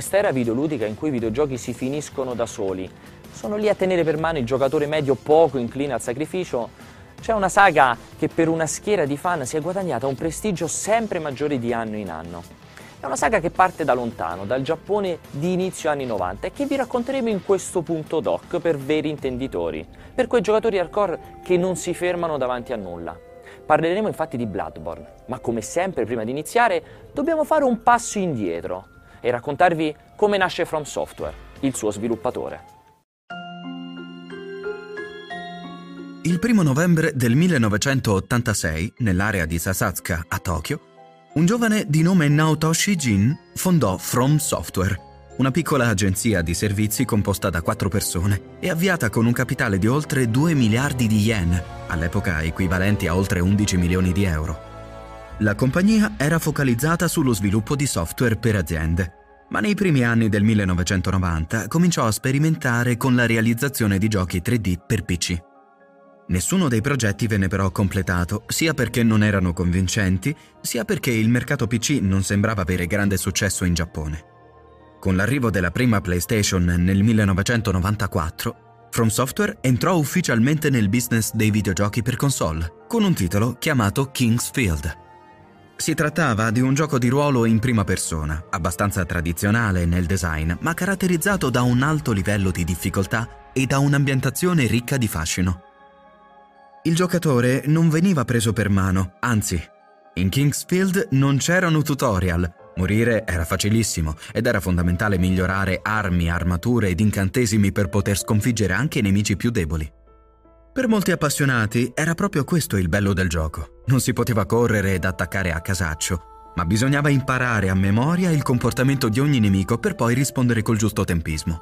Quest'era videoludica in cui i videogiochi si finiscono da soli, sono lì a tenere per mano il giocatore medio poco incline al sacrificio, c'è una saga che per una schiera di fan si è guadagnata un prestigio sempre maggiore di anno in anno. È una saga che parte da lontano, dal Giappone di inizio anni 90 e che vi racconteremo in questo punto doc per veri intenditori, per quei giocatori hardcore che non si fermano davanti a nulla. Parleremo infatti di Bloodborne, ma come sempre prima di iniziare dobbiamo fare un passo indietro e raccontarvi come nasce From Software, il suo sviluppatore. Il primo novembre del 1986, nell'area di Sasatsuka a Tokyo, un giovane di nome Naotoshi Jin fondò From Software, una piccola agenzia di servizi composta da quattro persone e avviata con un capitale di oltre 2 miliardi di yen, all'epoca equivalenti a oltre 11 milioni di euro. La compagnia era focalizzata sullo sviluppo di software per aziende, ma nei primi anni del 1990 cominciò a sperimentare con la realizzazione di giochi 3D per PC. Nessuno dei progetti venne però completato, sia perché non erano convincenti, sia perché il mercato PC non sembrava avere grande successo in Giappone. Con l'arrivo della prima PlayStation nel 1994, From Software entrò ufficialmente nel business dei videogiochi per console, con un titolo chiamato King's Field. Si trattava di un gioco di ruolo in prima persona, abbastanza tradizionale nel design, ma caratterizzato da un alto livello di difficoltà e da un'ambientazione ricca di fascino. Il giocatore non veniva preso per mano, anzi, in Kingsfield non c'erano tutorial. Morire era facilissimo ed era fondamentale migliorare armi, armature ed incantesimi per poter sconfiggere anche i nemici più deboli. Per molti appassionati era proprio questo il bello del gioco. Non si poteva correre ed attaccare a casaccio, ma bisognava imparare a memoria il comportamento di ogni nemico per poi rispondere col giusto tempismo.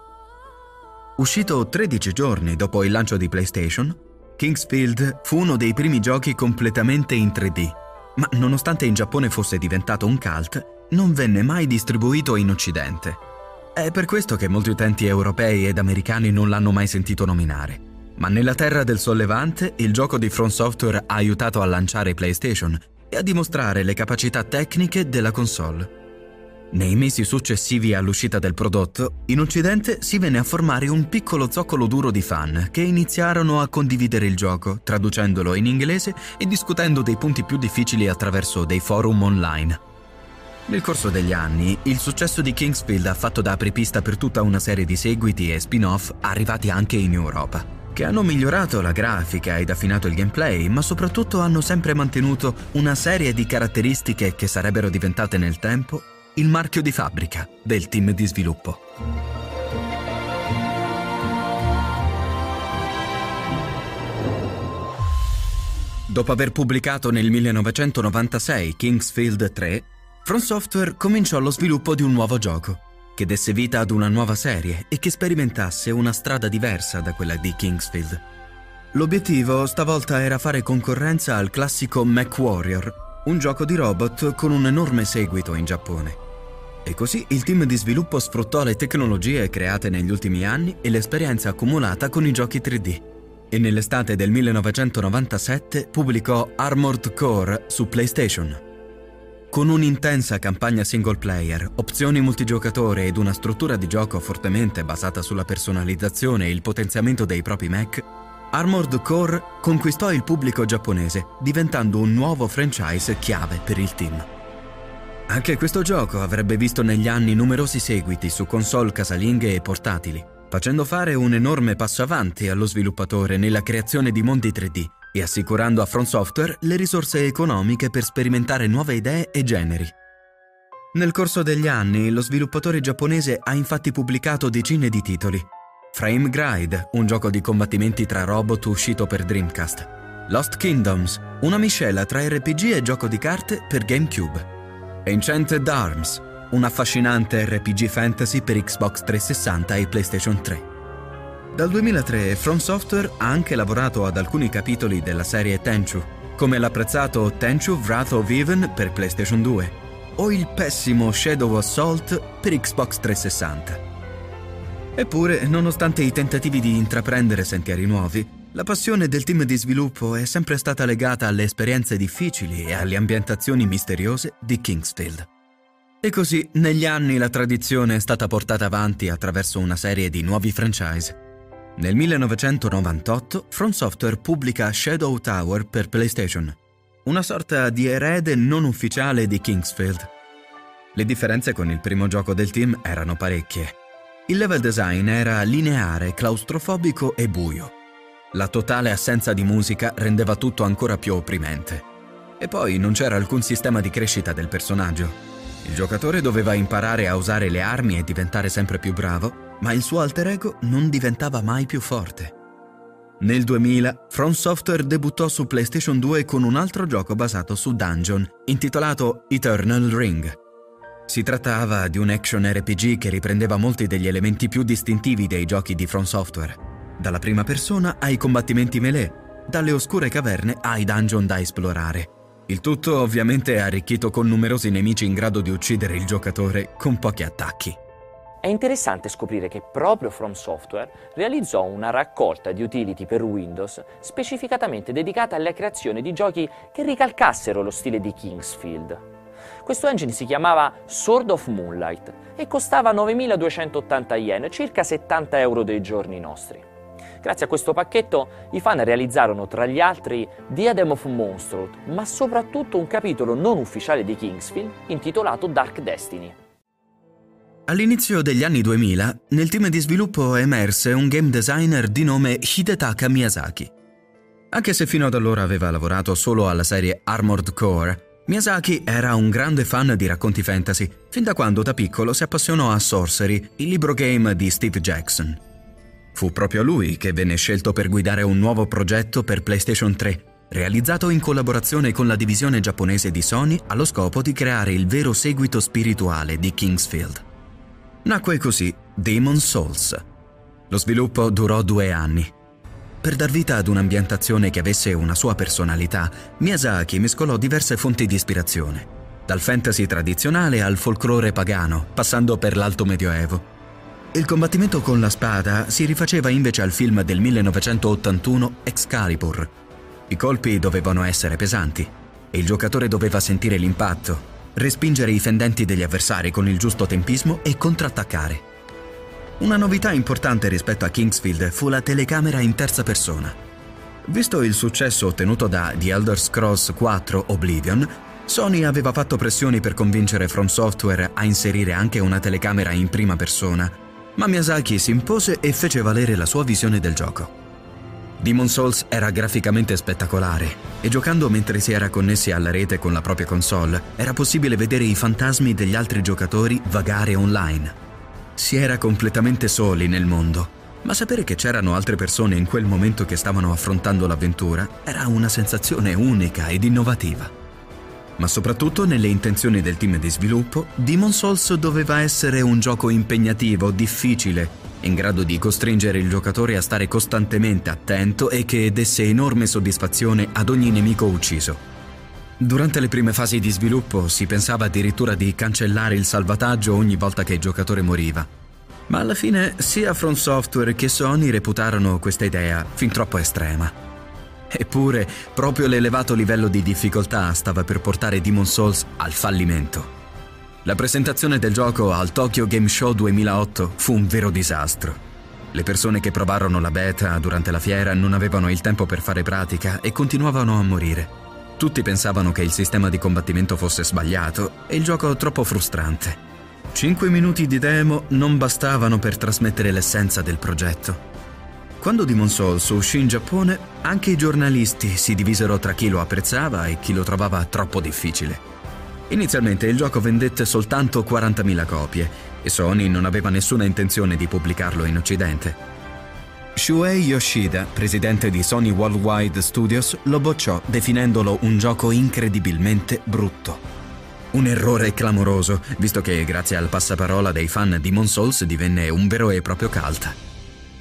Uscito 13 giorni dopo il lancio di PlayStation, Kingsfield fu uno dei primi giochi completamente in 3D, ma nonostante in Giappone fosse diventato un cult, non venne mai distribuito in Occidente. È per questo che molti utenti europei ed americani non l'hanno mai sentito nominare. Ma nella terra del sollevante, il gioco di Front Software ha aiutato a lanciare PlayStation e a dimostrare le capacità tecniche della console. Nei mesi successivi all'uscita del prodotto, in Occidente si venne a formare un piccolo zoccolo duro di fan che iniziarono a condividere il gioco, traducendolo in inglese e discutendo dei punti più difficili attraverso dei forum online. Nel corso degli anni, il successo di Kingsfield ha fatto da apripista per tutta una serie di seguiti e spin-off arrivati anche in Europa, che hanno migliorato la grafica ed affinato il gameplay, ma soprattutto hanno sempre mantenuto una serie di caratteristiche che sarebbero diventate nel tempo il marchio di fabbrica del team di sviluppo. Dopo aver pubblicato nel 1996 Kingsfield 3, From Software cominciò lo sviluppo di un nuovo gioco, che desse vita ad una nuova serie e che sperimentasse una strada diversa da quella di Kingsfield. L'obiettivo stavolta era fare concorrenza al classico MechWarrior, un gioco di robot con un enorme seguito in Giappone. E così il team di sviluppo sfruttò le tecnologie create negli ultimi anni e l'esperienza accumulata con i giochi 3D. E nell'estate del 1997 pubblicò Armored Core su PlayStation. Con un'intensa campagna single player, opzioni multigiocatore ed una struttura di gioco fortemente basata sulla personalizzazione e il potenziamento dei propri mech, Armored Core conquistò il pubblico giapponese, diventando un nuovo franchise chiave per il team. Anche questo gioco avrebbe visto negli anni numerosi seguiti su console casalinghe e portatili, facendo fare un enorme passo avanti allo sviluppatore nella creazione di mondi 3D e assicurando a Front Software le risorse economiche per sperimentare nuove idee e generi. Nel corso degli anni lo sviluppatore giapponese ha infatti pubblicato decine di titoli. Frame Gride, un gioco di combattimenti tra robot uscito per Dreamcast. Lost Kingdoms, una miscela tra RPG e gioco di carte per GameCube. Enchanted Arms, un affascinante RPG fantasy per Xbox 360 e PlayStation 3. Dal 2003 From Software ha anche lavorato ad alcuni capitoli della serie Tenchu, come l'apprezzato Tenchu Wrath of Even per PlayStation 2 o il pessimo Shadow Assault per Xbox 360. Eppure, nonostante i tentativi di intraprendere sentieri nuovi, la passione del team di sviluppo è sempre stata legata alle esperienze difficili e alle ambientazioni misteriose di Kingsfield. E così negli anni la tradizione è stata portata avanti attraverso una serie di nuovi franchise. Nel 1998 From Software pubblica Shadow Tower per PlayStation, una sorta di erede non ufficiale di Kingsfield. Le differenze con il primo gioco del team erano parecchie. Il level design era lineare, claustrofobico e buio. La totale assenza di musica rendeva tutto ancora più opprimente. E poi non c'era alcun sistema di crescita del personaggio. Il giocatore doveva imparare a usare le armi e diventare sempre più bravo, ma il suo alter ego non diventava mai più forte. Nel 2000, From Software debuttò su PlayStation 2 con un altro gioco basato su Dungeon, intitolato Eternal Ring. Si trattava di un action RPG che riprendeva molti degli elementi più distintivi dei giochi di From Software, dalla prima persona ai combattimenti melee, dalle oscure caverne ai dungeon da esplorare. Il tutto ovviamente arricchito con numerosi nemici in grado di uccidere il giocatore con pochi attacchi. È interessante scoprire che proprio From Software realizzò una raccolta di utility per Windows specificatamente dedicata alla creazione di giochi che ricalcassero lo stile di Kingsfield. Questo engine si chiamava Sword of Moonlight e costava 9.280 yen, circa 70 euro dei giorni nostri. Grazie a questo pacchetto i fan realizzarono tra gli altri Diadem of Monstrous, ma soprattutto un capitolo non ufficiale di Kingsfield intitolato Dark Destiny. All'inizio degli anni 2000, nel team di sviluppo emerse un game designer di nome Hidetaka Miyazaki. Anche se fino ad allora aveva lavorato solo alla serie Armored Core, Miyazaki era un grande fan di racconti fantasy, fin da quando da piccolo si appassionò a Sorcery, il libro game di Steve Jackson. Fu proprio lui che venne scelto per guidare un nuovo progetto per PlayStation 3, realizzato in collaborazione con la divisione giapponese di Sony allo scopo di creare il vero seguito spirituale di Kingsfield. Nacque così Demon Souls. Lo sviluppo durò due anni. Per dar vita ad un'ambientazione che avesse una sua personalità, Miyazaki mescolò diverse fonti di ispirazione, dal fantasy tradizionale al folklore pagano, passando per l'alto medioevo. Il combattimento con la spada si rifaceva invece al film del 1981 Excalibur. I colpi dovevano essere pesanti e il giocatore doveva sentire l'impatto, respingere i fendenti degli avversari con il giusto tempismo e contrattaccare. Una novità importante rispetto a Kingsfield fu la telecamera in terza persona. Visto il successo ottenuto da The Elder Scrolls 4 Oblivion, Sony aveva fatto pressioni per convincere From Software a inserire anche una telecamera in prima persona ma Miyazaki si impose e fece valere la sua visione del gioco. Demon Souls era graficamente spettacolare e giocando mentre si era connessi alla rete con la propria console era possibile vedere i fantasmi degli altri giocatori vagare online. Si era completamente soli nel mondo, ma sapere che c'erano altre persone in quel momento che stavano affrontando l'avventura era una sensazione unica ed innovativa ma soprattutto nelle intenzioni del team di sviluppo, Demon Souls doveva essere un gioco impegnativo, difficile, in grado di costringere il giocatore a stare costantemente attento e che desse enorme soddisfazione ad ogni nemico ucciso. Durante le prime fasi di sviluppo si pensava addirittura di cancellare il salvataggio ogni volta che il giocatore moriva. Ma alla fine sia From Software che Sony reputarono questa idea fin troppo estrema. Eppure, proprio l'elevato livello di difficoltà stava per portare Demon Souls al fallimento. La presentazione del gioco al Tokyo Game Show 2008 fu un vero disastro. Le persone che provarono la beta durante la fiera non avevano il tempo per fare pratica e continuavano a morire. Tutti pensavano che il sistema di combattimento fosse sbagliato e il gioco troppo frustrante. Cinque minuti di demo non bastavano per trasmettere l'essenza del progetto. Quando Demon Souls uscì in Giappone, anche i giornalisti si divisero tra chi lo apprezzava e chi lo trovava troppo difficile. Inizialmente il gioco vendette soltanto 40.000 copie e Sony non aveva nessuna intenzione di pubblicarlo in Occidente. Shuei Yoshida, presidente di Sony Worldwide Studios, lo bocciò definendolo un gioco incredibilmente brutto. Un errore clamoroso, visto che grazie al passaparola dei fan Demon Souls divenne un vero e proprio cult.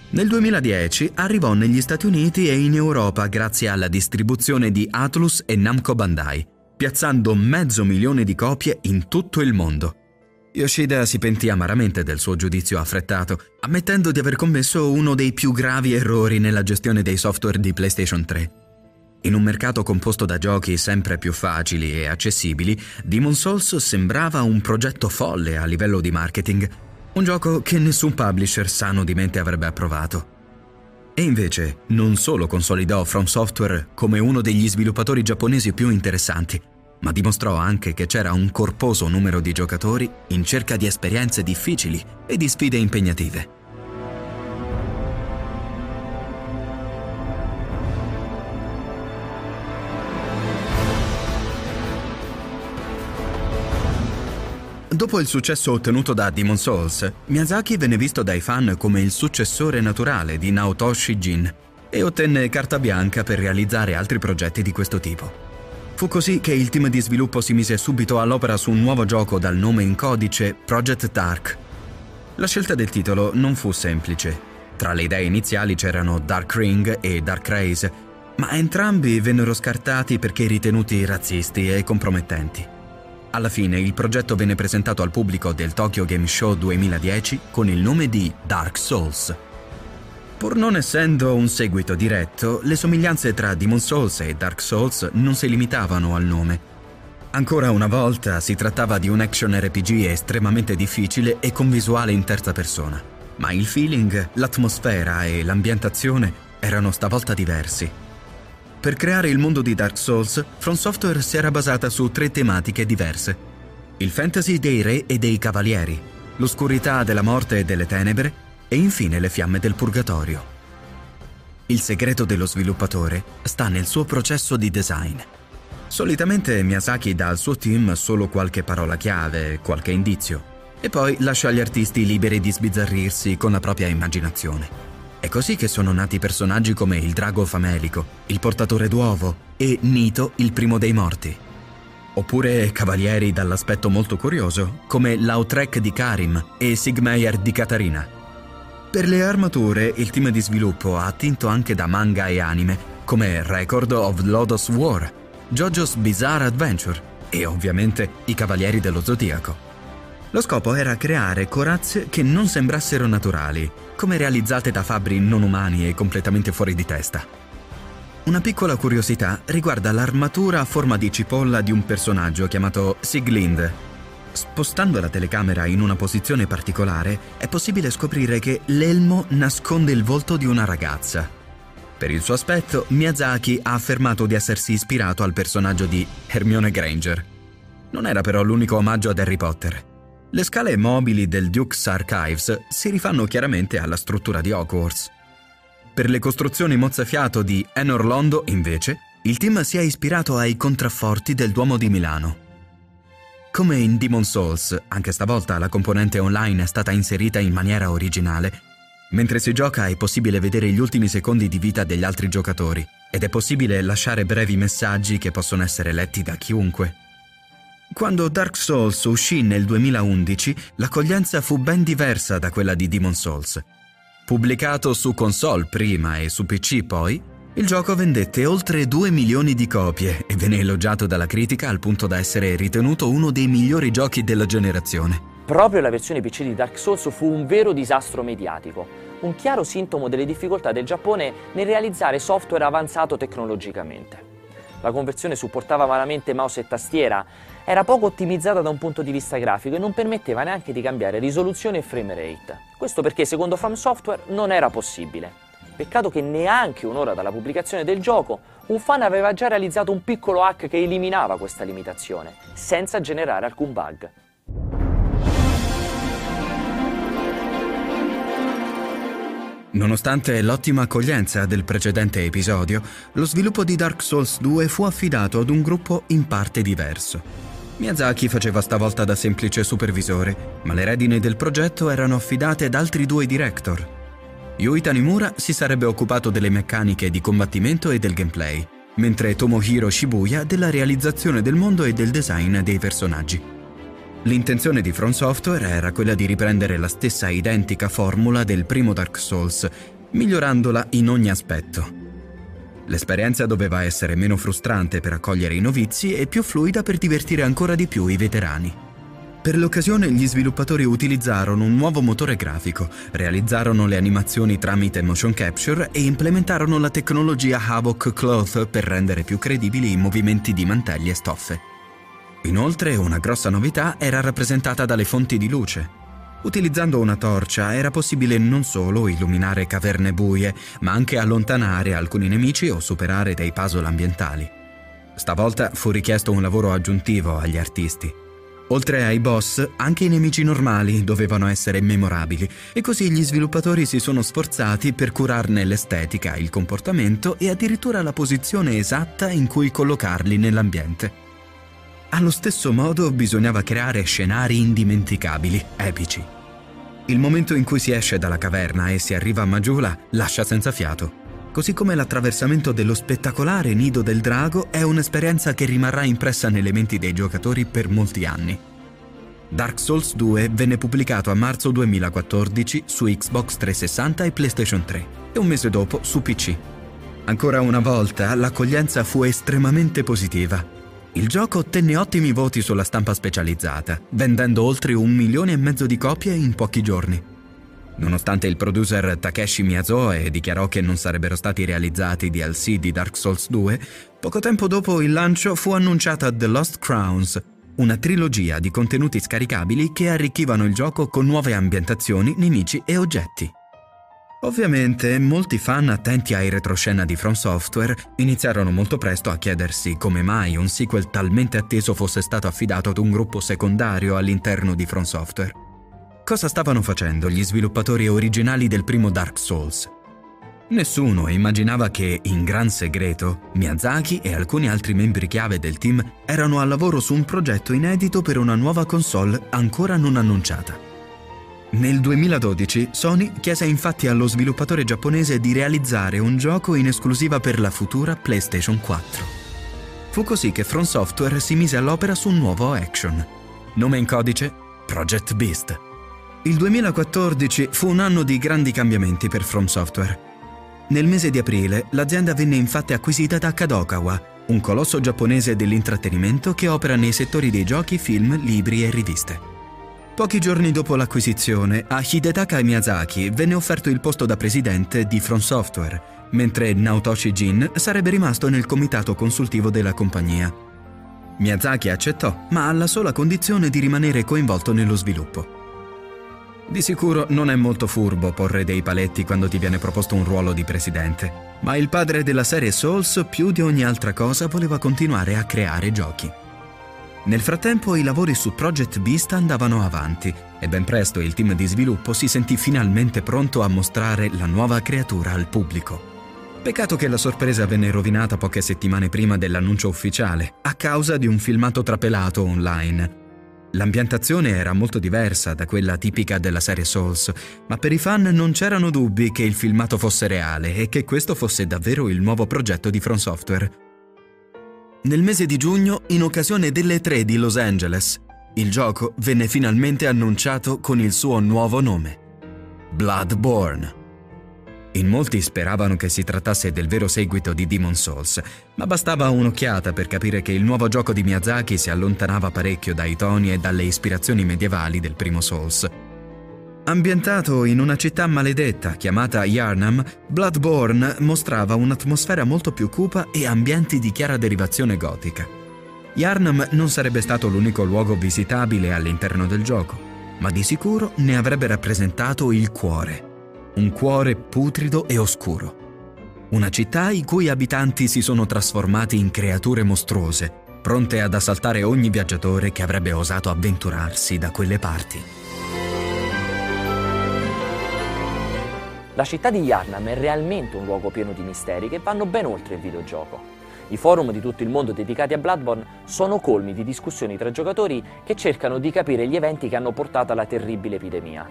Nel 2010 arrivò negli Stati Uniti e in Europa grazie alla distribuzione di Atlus e Namco Bandai, piazzando mezzo milione di copie in tutto il mondo. Yoshida si pentì amaramente del suo giudizio affrettato, ammettendo di aver commesso uno dei più gravi errori nella gestione dei software di PlayStation 3. In un mercato composto da giochi sempre più facili e accessibili, Demon Souls sembrava un progetto folle a livello di marketing, un gioco che nessun publisher sano di mente avrebbe approvato. E invece non solo consolidò From Software come uno degli sviluppatori giapponesi più interessanti, ma dimostrò anche che c'era un corposo numero di giocatori in cerca di esperienze difficili e di sfide impegnative. Dopo il successo ottenuto da Demon Souls, Miyazaki venne visto dai fan come il successore naturale di Naotoshi Jin e ottenne carta bianca per realizzare altri progetti di questo tipo. Fu così che il team di sviluppo si mise subito all'opera su un nuovo gioco dal nome in codice Project Dark. La scelta del titolo non fu semplice. Tra le idee iniziali c'erano Dark Ring e Dark Race, ma entrambi vennero scartati perché ritenuti razzisti e compromettenti. Alla fine il progetto venne presentato al pubblico del Tokyo Game Show 2010 con il nome di Dark Souls. Pur non essendo un seguito diretto, le somiglianze tra Demon Souls e Dark Souls non si limitavano al nome. Ancora una volta si trattava di un action RPG estremamente difficile e con visuale in terza persona, ma il feeling, l'atmosfera e l'ambientazione erano stavolta diversi. Per creare il mondo di Dark Souls, From Software si era basata su tre tematiche diverse. Il fantasy dei re e dei cavalieri, l'oscurità della morte e delle tenebre e infine le fiamme del purgatorio. Il segreto dello sviluppatore sta nel suo processo di design. Solitamente Miyazaki dà al suo team solo qualche parola chiave, qualche indizio, e poi lascia gli artisti liberi di sbizzarrirsi con la propria immaginazione. È così che sono nati personaggi come il drago famelico, il portatore d'uovo e Nito, il primo dei morti. Oppure cavalieri dall'aspetto molto curioso, come Lautrec di Karim e Sigmeyer di Katarina. Per le armature, il team di sviluppo ha attinto anche da manga e anime, come Record of Lodos War, JoJo's Bizarre Adventure e ovviamente i Cavalieri dello Zodiaco. Lo scopo era creare corazze che non sembrassero naturali, come realizzate da fabbri non umani e completamente fuori di testa. Una piccola curiosità riguarda l'armatura a forma di cipolla di un personaggio chiamato Siglind. Spostando la telecamera in una posizione particolare è possibile scoprire che l'elmo nasconde il volto di una ragazza. Per il suo aspetto, Miyazaki ha affermato di essersi ispirato al personaggio di Hermione Granger. Non era però l'unico omaggio ad Harry Potter. Le scale mobili del Duke's Archives si rifanno chiaramente alla struttura di Hogwarts. Per le costruzioni mozzafiato di Enor Londo, invece, il team si è ispirato ai contrafforti del Duomo di Milano. Come in Demon Souls, anche stavolta la componente online è stata inserita in maniera originale. Mentre si gioca è possibile vedere gli ultimi secondi di vita degli altri giocatori ed è possibile lasciare brevi messaggi che possono essere letti da chiunque. Quando Dark Souls uscì nel 2011, l'accoglienza fu ben diversa da quella di Demon Souls. Pubblicato su console prima e su PC poi, il gioco vendette oltre 2 milioni di copie e venne elogiato dalla critica al punto da essere ritenuto uno dei migliori giochi della generazione. Proprio la versione PC di Dark Souls fu un vero disastro mediatico, un chiaro sintomo delle difficoltà del Giappone nel realizzare software avanzato tecnologicamente. La conversione supportava malamente mouse e tastiera, era poco ottimizzata da un punto di vista grafico e non permetteva neanche di cambiare risoluzione e frame rate. Questo perché secondo From Software non era possibile. Peccato che neanche un'ora dalla pubblicazione del gioco un fan aveva già realizzato un piccolo hack che eliminava questa limitazione, senza generare alcun bug. Nonostante l'ottima accoglienza del precedente episodio, lo sviluppo di Dark Souls 2 fu affidato ad un gruppo in parte diverso. Miyazaki faceva stavolta da semplice supervisore, ma le redine del progetto erano affidate ad altri due director. Yui Tanimura si sarebbe occupato delle meccaniche di combattimento e del gameplay, mentre Tomohiro Shibuya della realizzazione del mondo e del design dei personaggi. L'intenzione di From Software era quella di riprendere la stessa identica formula del primo Dark Souls, migliorandola in ogni aspetto. L'esperienza doveva essere meno frustrante per accogliere i novizi e più fluida per divertire ancora di più i veterani. Per l'occasione gli sviluppatori utilizzarono un nuovo motore grafico, realizzarono le animazioni tramite motion capture e implementarono la tecnologia Havoc Cloth per rendere più credibili i movimenti di mantelli e stoffe. Inoltre una grossa novità era rappresentata dalle fonti di luce. Utilizzando una torcia era possibile non solo illuminare caverne buie, ma anche allontanare alcuni nemici o superare dei puzzle ambientali. Stavolta fu richiesto un lavoro aggiuntivo agli artisti. Oltre ai boss, anche i nemici normali dovevano essere memorabili e così gli sviluppatori si sono sforzati per curarne l'estetica, il comportamento e addirittura la posizione esatta in cui collocarli nell'ambiente. Allo stesso modo bisognava creare scenari indimenticabili, epici. Il momento in cui si esce dalla caverna e si arriva a Majula lascia senza fiato. Così come l'attraversamento dello spettacolare nido del drago è un'esperienza che rimarrà impressa nelle menti dei giocatori per molti anni. Dark Souls 2 venne pubblicato a marzo 2014 su Xbox 360 e PlayStation 3 e un mese dopo su PC. Ancora una volta l'accoglienza fu estremamente positiva. Il gioco ottenne ottimi voti sulla stampa specializzata, vendendo oltre un milione e mezzo di copie in pochi giorni. Nonostante il producer Takeshi Miyazoe dichiarò che non sarebbero stati realizzati DLC di Dark Souls 2, poco tempo dopo il lancio fu annunciata The Lost Crowns, una trilogia di contenuti scaricabili che arricchivano il gioco con nuove ambientazioni, nemici e oggetti. Ovviamente, molti fan attenti ai retroscena di From Software iniziarono molto presto a chiedersi come mai un sequel talmente atteso fosse stato affidato ad un gruppo secondario all'interno di From Software. Cosa stavano facendo gli sviluppatori originali del primo Dark Souls? Nessuno immaginava che, in gran segreto, Miyazaki e alcuni altri membri chiave del team erano al lavoro su un progetto inedito per una nuova console ancora non annunciata. Nel 2012 Sony chiese infatti allo sviluppatore giapponese di realizzare un gioco in esclusiva per la futura PlayStation 4. Fu così che From Software si mise all'opera su un nuovo action. Nome in codice Project Beast. Il 2014 fu un anno di grandi cambiamenti per From Software. Nel mese di aprile l'azienda venne infatti acquisita da Kadokawa, un colosso giapponese dell'intrattenimento che opera nei settori dei giochi, film, libri e riviste. Pochi giorni dopo l'acquisizione, a Hidetaka Miyazaki venne offerto il posto da presidente di From Software, mentre Naotoshi Jin sarebbe rimasto nel comitato consultivo della compagnia. Miyazaki accettò, ma alla sola condizione di rimanere coinvolto nello sviluppo. Di sicuro non è molto furbo porre dei paletti quando ti viene proposto un ruolo di presidente, ma il padre della serie Souls più di ogni altra cosa voleva continuare a creare giochi. Nel frattempo i lavori su Project Beast andavano avanti e ben presto il team di sviluppo si sentì finalmente pronto a mostrare la nuova creatura al pubblico. Peccato che la sorpresa venne rovinata poche settimane prima dell'annuncio ufficiale, a causa di un filmato trapelato online, L'ambientazione era molto diversa da quella tipica della serie Souls, ma per i fan non c'erano dubbi che il filmato fosse reale e che questo fosse davvero il nuovo progetto di From Software. Nel mese di giugno, in occasione delle 3 di Los Angeles, il gioco venne finalmente annunciato con il suo nuovo nome, Bloodborne. In molti speravano che si trattasse del vero seguito di Demon Souls, ma bastava un'occhiata per capire che il nuovo gioco di Miyazaki si allontanava parecchio dai toni e dalle ispirazioni medievali del primo Souls. Ambientato in una città maledetta chiamata Yarnam, Bloodborne mostrava un'atmosfera molto più cupa e ambienti di chiara derivazione gotica. Yarnam non sarebbe stato l'unico luogo visitabile all'interno del gioco, ma di sicuro ne avrebbe rappresentato il cuore un cuore putrido e oscuro. Una città i cui abitanti si sono trasformati in creature mostruose, pronte ad assaltare ogni viaggiatore che avrebbe osato avventurarsi da quelle parti. La città di Yarnam è realmente un luogo pieno di misteri che vanno ben oltre il videogioco. I forum di tutto il mondo dedicati a Bloodborne sono colmi di discussioni tra giocatori che cercano di capire gli eventi che hanno portato alla terribile epidemia.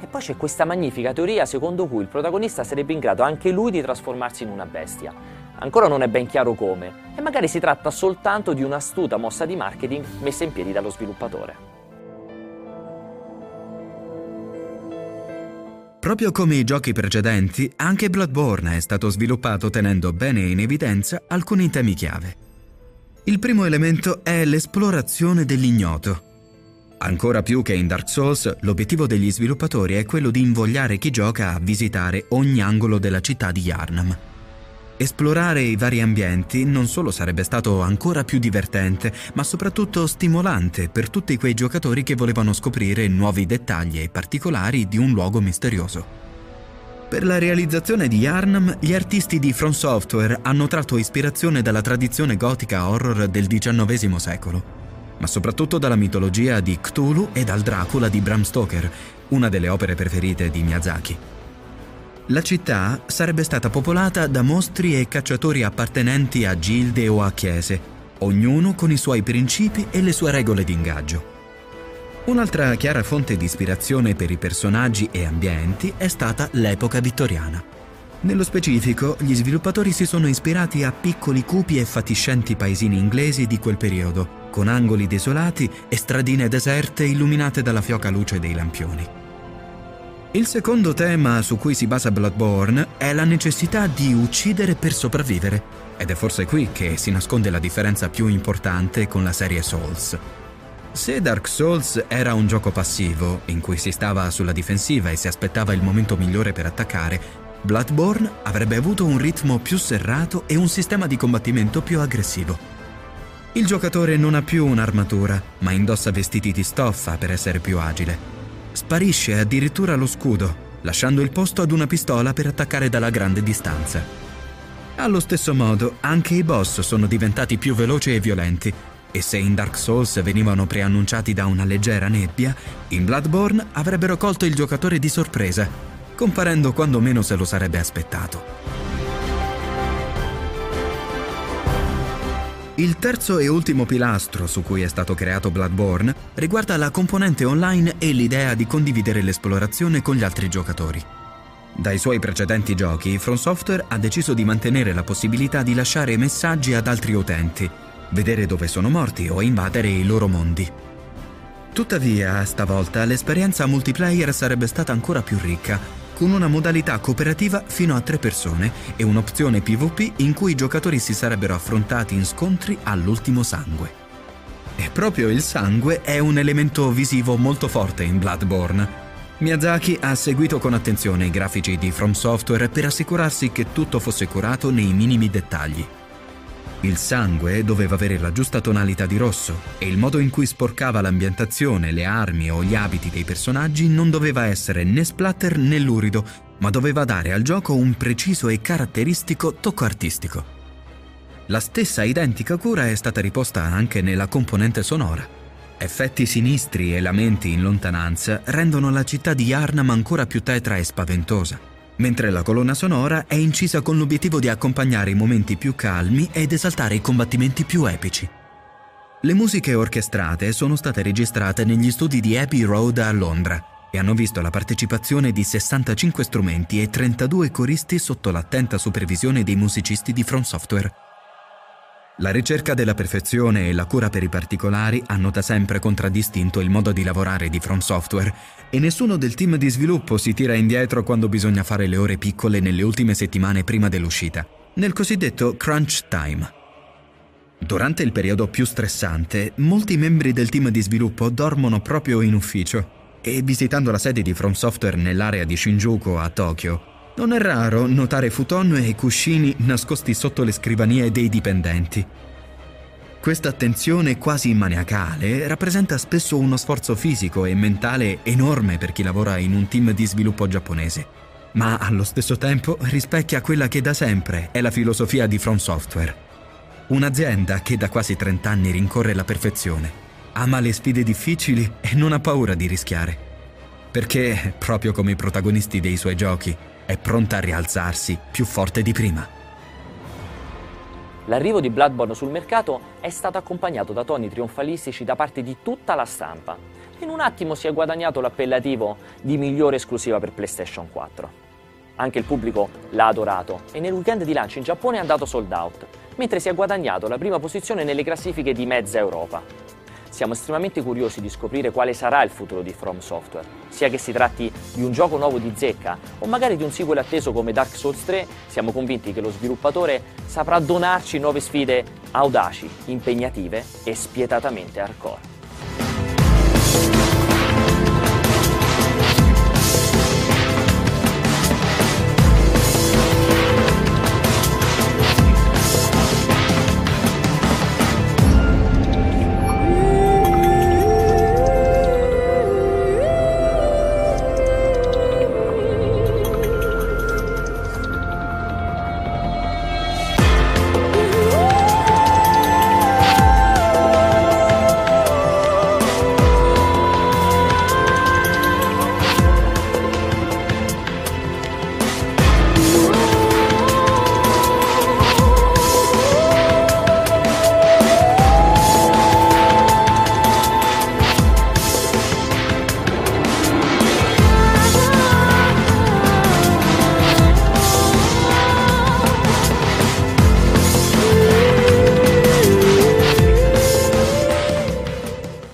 E poi c'è questa magnifica teoria secondo cui il protagonista sarebbe in grado anche lui di trasformarsi in una bestia. Ancora non è ben chiaro come, e magari si tratta soltanto di un'astuta mossa di marketing messa in piedi dallo sviluppatore. Proprio come i giochi precedenti, anche Bloodborne è stato sviluppato tenendo bene in evidenza alcuni temi chiave. Il primo elemento è l'esplorazione dell'ignoto. Ancora più che in Dark Souls, l'obiettivo degli sviluppatori è quello di invogliare chi gioca a visitare ogni angolo della città di Yarnam. Esplorare i vari ambienti non solo sarebbe stato ancora più divertente, ma soprattutto stimolante per tutti quei giocatori che volevano scoprire nuovi dettagli e particolari di un luogo misterioso. Per la realizzazione di Yarnam, gli artisti di From Software hanno tratto ispirazione dalla tradizione gotica horror del XIX secolo, ma soprattutto dalla mitologia di Cthulhu e dal Dracula di Bram Stoker, una delle opere preferite di Miyazaki. La città sarebbe stata popolata da mostri e cacciatori appartenenti a gilde o a chiese, ognuno con i suoi principi e le sue regole di ingaggio. Un'altra chiara fonte di ispirazione per i personaggi e ambienti è stata l'epoca vittoriana. Nello specifico, gli sviluppatori si sono ispirati a piccoli cupi e fatiscenti paesini inglesi di quel periodo, con angoli desolati e stradine deserte illuminate dalla fioca luce dei lampioni. Il secondo tema su cui si basa Bloodborne è la necessità di uccidere per sopravvivere, ed è forse qui che si nasconde la differenza più importante con la serie Souls. Se Dark Souls era un gioco passivo, in cui si stava sulla difensiva e si aspettava il momento migliore per attaccare, Bloodborne avrebbe avuto un ritmo più serrato e un sistema di combattimento più aggressivo. Il giocatore non ha più un'armatura, ma indossa vestiti di stoffa per essere più agile sparisce addirittura lo scudo, lasciando il posto ad una pistola per attaccare dalla grande distanza. Allo stesso modo, anche i boss sono diventati più veloci e violenti, e se in Dark Souls venivano preannunciati da una leggera nebbia, in Bloodborne avrebbero colto il giocatore di sorpresa, comparendo quando meno se lo sarebbe aspettato. Il terzo e ultimo pilastro su cui è stato creato Bloodborne riguarda la componente online e l'idea di condividere l'esplorazione con gli altri giocatori. Dai suoi precedenti giochi, From Software ha deciso di mantenere la possibilità di lasciare messaggi ad altri utenti, vedere dove sono morti o invadere i loro mondi. Tuttavia, stavolta l'esperienza multiplayer sarebbe stata ancora più ricca con una modalità cooperativa fino a tre persone e un'opzione PvP in cui i giocatori si sarebbero affrontati in scontri all'ultimo sangue. E proprio il sangue è un elemento visivo molto forte in Bloodborne. Miyazaki ha seguito con attenzione i grafici di From Software per assicurarsi che tutto fosse curato nei minimi dettagli. Il sangue doveva avere la giusta tonalità di rosso e il modo in cui sporcava l'ambientazione, le armi o gli abiti dei personaggi non doveva essere né splatter né lurido, ma doveva dare al gioco un preciso e caratteristico tocco artistico. La stessa identica cura è stata riposta anche nella componente sonora. Effetti sinistri e lamenti in lontananza rendono la città di Arnam ancora più tetra e spaventosa mentre la colonna sonora è incisa con l'obiettivo di accompagnare i momenti più calmi ed esaltare i combattimenti più epici. Le musiche orchestrate sono state registrate negli studi di Abbey Road a Londra e hanno visto la partecipazione di 65 strumenti e 32 coristi sotto l'attenta supervisione dei musicisti di From Software. La ricerca della perfezione e la cura per i particolari hanno da sempre contraddistinto il modo di lavorare di From Software e nessuno del team di sviluppo si tira indietro quando bisogna fare le ore piccole nelle ultime settimane prima dell'uscita, nel cosiddetto crunch time. Durante il periodo più stressante, molti membri del team di sviluppo dormono proprio in ufficio e visitando la sede di From Software nell'area di Shinjuku a Tokyo, non è raro notare futon e cuscini nascosti sotto le scrivanie dei dipendenti. Questa attenzione quasi maniacale rappresenta spesso uno sforzo fisico e mentale enorme per chi lavora in un team di sviluppo giapponese, ma allo stesso tempo rispecchia quella che da sempre è la filosofia di From Software. Un'azienda che da quasi 30 anni rincorre la perfezione, ama le sfide difficili e non ha paura di rischiare. Perché, proprio come i protagonisti dei suoi giochi, è pronta a rialzarsi più forte di prima. L'arrivo di Bloodborne sul mercato è stato accompagnato da toni trionfalistici da parte di tutta la stampa. In un attimo si è guadagnato l'appellativo di migliore esclusiva per PlayStation 4. Anche il pubblico l'ha adorato e nel weekend di lancio in Giappone è andato sold out, mentre si è guadagnato la prima posizione nelle classifiche di mezza Europa. Siamo estremamente curiosi di scoprire quale sarà il futuro di From Software, sia che si tratti di un gioco nuovo di zecca o magari di un sequel atteso come Dark Souls 3, siamo convinti che lo sviluppatore saprà donarci nuove sfide audaci, impegnative e spietatamente hardcore.